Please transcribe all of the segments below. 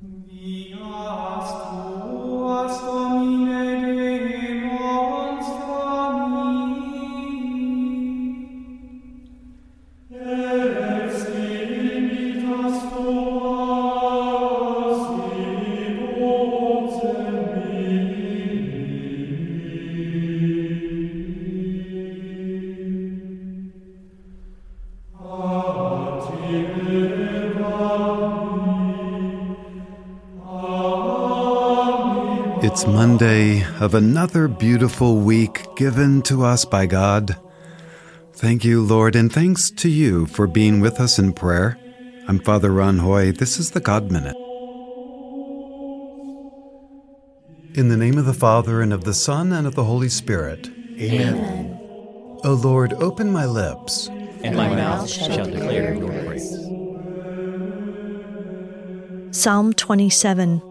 你 It's Monday of another beautiful week given to us by God. Thank you, Lord, and thanks to you for being with us in prayer. I'm Father Ron Hoy. This is the God Minute. In the name of the Father, and of the Son, and of the Holy Spirit. Amen. O Lord, open my lips, and my mouth shall declare your praise. Psalm 27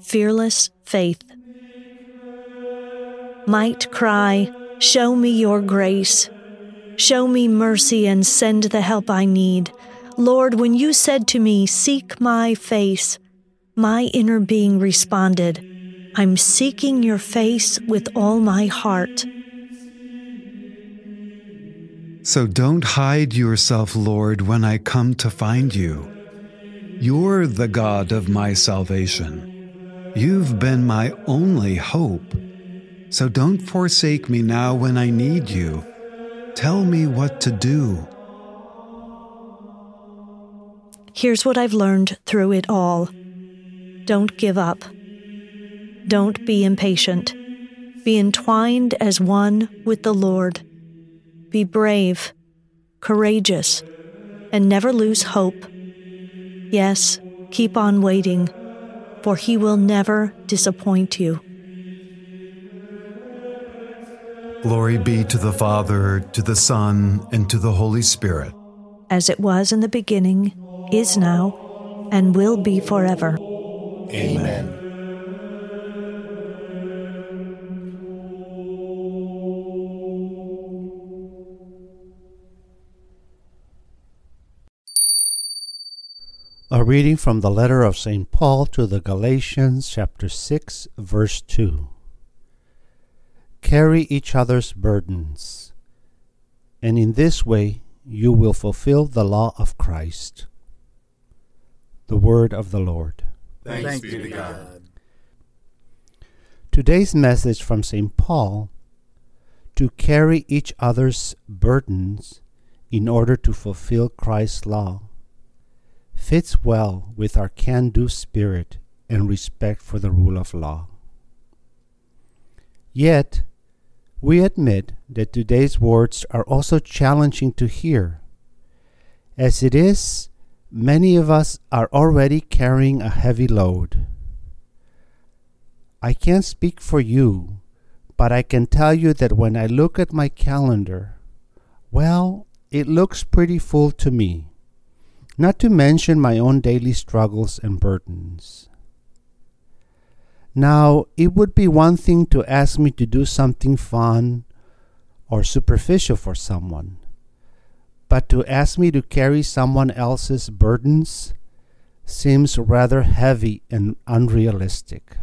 Fearless Faith. Might cry, Show me your grace. Show me mercy and send the help I need. Lord, when you said to me, Seek my face, my inner being responded, I'm seeking your face with all my heart. So don't hide yourself, Lord, when I come to find you. You're the God of my salvation. You've been my only hope. So don't forsake me now when I need you. Tell me what to do. Here's what I've learned through it all don't give up. Don't be impatient. Be entwined as one with the Lord. Be brave, courageous, and never lose hope. Yes, keep on waiting for he will never disappoint you. Glory be to the Father, to the Son, and to the Holy Spirit. As it was in the beginning, is now, and will be forever. Amen. A reading from the letter of St. Paul to the Galatians, chapter 6, verse 2. Carry each other's burdens, and in this way you will fulfill the law of Christ. The word of the Lord. Thanks, Thanks be to God. Today's message from St. Paul to carry each other's burdens in order to fulfill Christ's law fits well with our can do spirit and respect for the rule of law. Yet, we admit that today's words are also challenging to hear. As it is, many of us are already carrying a heavy load. I can't speak for you, but I can tell you that when I look at my calendar, well, it looks pretty full to me not to mention my own daily struggles and burdens. Now, it would be one thing to ask me to do something fun or superficial for someone, but to ask me to carry someone else's burdens seems rather heavy and unrealistic.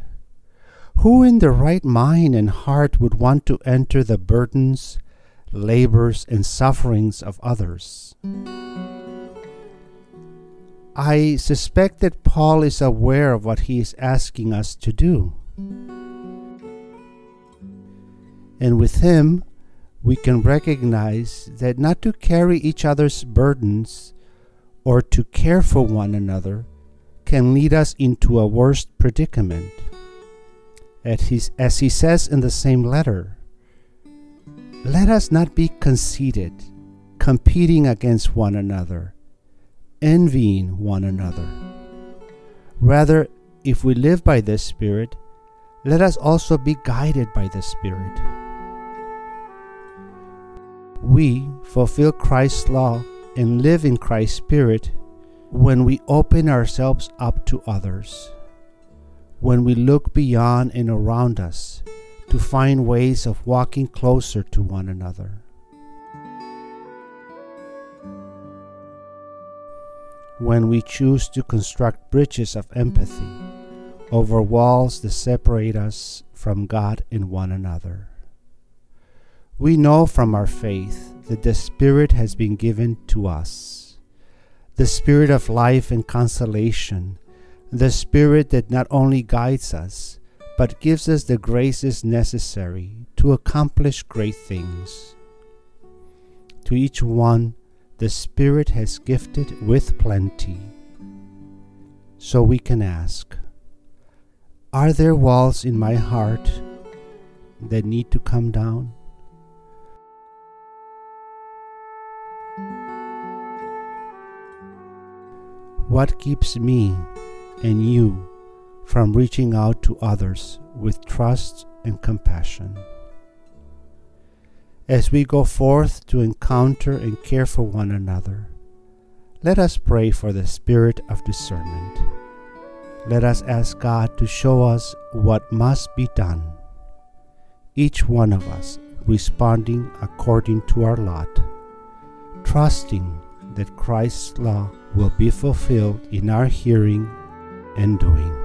Who in their right mind and heart would want to enter the burdens, labors, and sufferings of others? I suspect that Paul is aware of what he is asking us to do. And with him, we can recognize that not to carry each other's burdens or to care for one another can lead us into a worse predicament. As he, as he says in the same letter, let us not be conceited, competing against one another envying one another. Rather, if we live by this Spirit, let us also be guided by the Spirit. We fulfill Christ's law and live in Christ's Spirit when we open ourselves up to others, when we look beyond and around us to find ways of walking closer to one another. When we choose to construct bridges of empathy over walls that separate us from God and one another. We know from our faith that the Spirit has been given to us, the Spirit of life and consolation, the Spirit that not only guides us, but gives us the graces necessary to accomplish great things. To each one, the Spirit has gifted with plenty. So we can ask Are there walls in my heart that need to come down? What keeps me and you from reaching out to others with trust and compassion? As we go forth to encounter and care for one another, let us pray for the spirit of discernment. Let us ask God to show us what must be done, each one of us responding according to our lot, trusting that Christ's law will be fulfilled in our hearing and doing.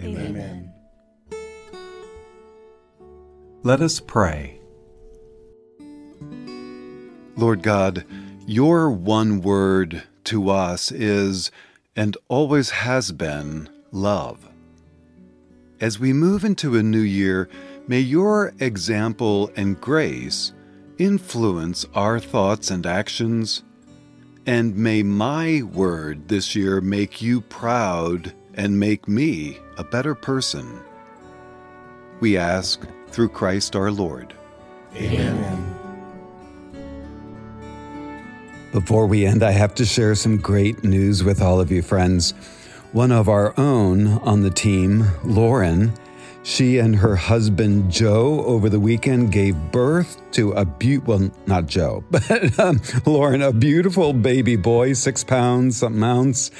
Amen. Let us pray. Lord God, your one word to us is and always has been love. As we move into a new year, may your example and grace influence our thoughts and actions, and may my word this year make you proud and make me a better person. We ask through Christ our Lord. Amen. Before we end, I have to share some great news with all of you friends. One of our own on the team, Lauren, she and her husband Joe over the weekend gave birth to a beautiful, well, not Joe, but um, Lauren, a beautiful baby boy, six pounds, something ounce.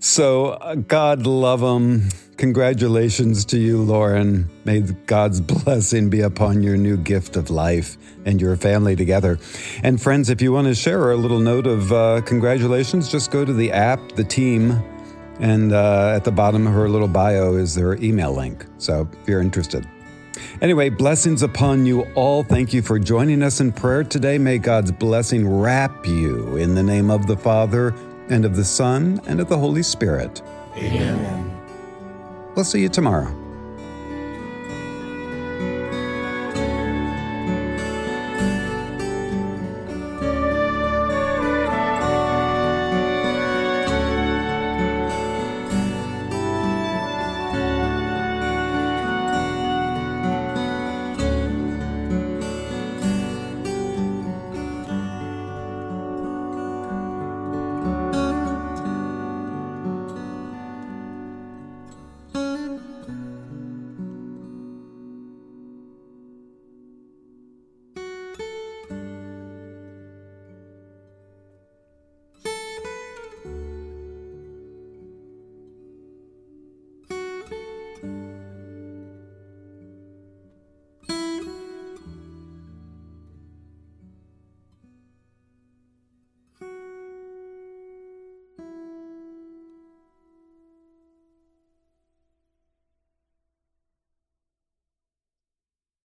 So, uh, God love him. Congratulations to you, Lauren. May God's blessing be upon your new gift of life and your family together. And, friends, if you want to share a little note of uh, congratulations, just go to the app, the team, and uh, at the bottom of her little bio is their email link. So, if you're interested. Anyway, blessings upon you all. Thank you for joining us in prayer today. May God's blessing wrap you in the name of the Father and of the Son, and of the Holy Spirit. Amen. We'll see you tomorrow.